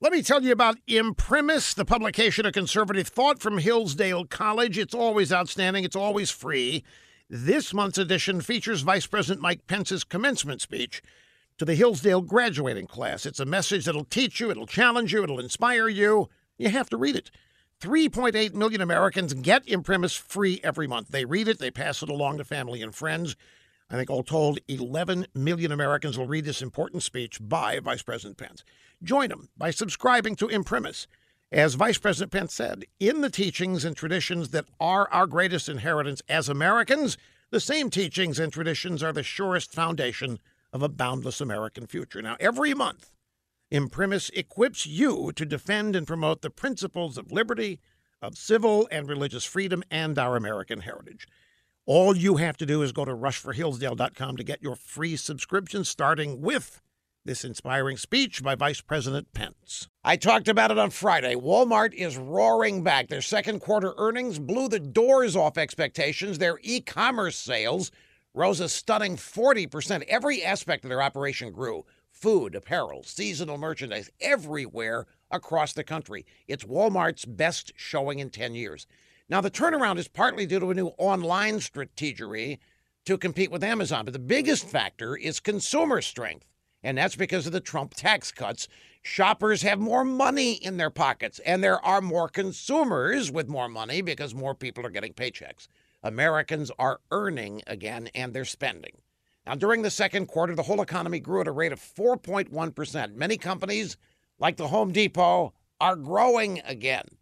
Let me tell you about Imprimis, the publication of conservative thought from Hillsdale College. It's always outstanding, it's always free. This month's edition features Vice President Mike Pence's commencement speech to the Hillsdale graduating class. It's a message that'll teach you, it'll challenge you, it'll inspire you. You have to read it. 3.8 million Americans get Imprimis free every month. They read it, they pass it along to family and friends. I think all told, 11 million Americans will read this important speech by Vice President Pence. Join him by subscribing to Imprimis. As Vice President Pence said, in the teachings and traditions that are our greatest inheritance as Americans, the same teachings and traditions are the surest foundation of a boundless American future. Now, every month, Imprimis equips you to defend and promote the principles of liberty, of civil and religious freedom, and our American heritage. All you have to do is go to rushforhillsdale.com to get your free subscription, starting with this inspiring speech by Vice President Pence. I talked about it on Friday. Walmart is roaring back. Their second quarter earnings blew the doors off expectations. Their e commerce sales rose a stunning 40%. Every aspect of their operation grew food, apparel, seasonal merchandise, everywhere across the country. It's Walmart's best showing in 10 years. Now, the turnaround is partly due to a new online strategy to compete with Amazon, but the biggest factor is consumer strength. And that's because of the Trump tax cuts. Shoppers have more money in their pockets, and there are more consumers with more money because more people are getting paychecks. Americans are earning again and they're spending. Now, during the second quarter, the whole economy grew at a rate of 4.1%. Many companies, like the Home Depot, are growing again.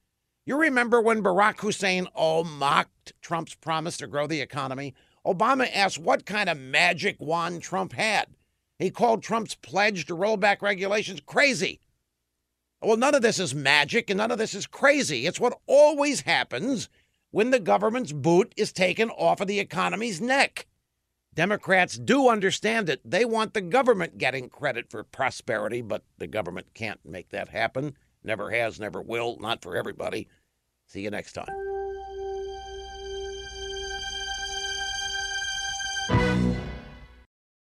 You remember when Barack Hussein oh mocked Trump's promise to grow the economy? Obama asked what kind of magic wand Trump had. He called Trump's pledge to roll back regulations crazy. Well, none of this is magic and none of this is crazy. It's what always happens when the government's boot is taken off of the economy's neck. Democrats do understand it. They want the government getting credit for prosperity, but the government can't make that happen. Never has, never will, not for everybody. See you next time.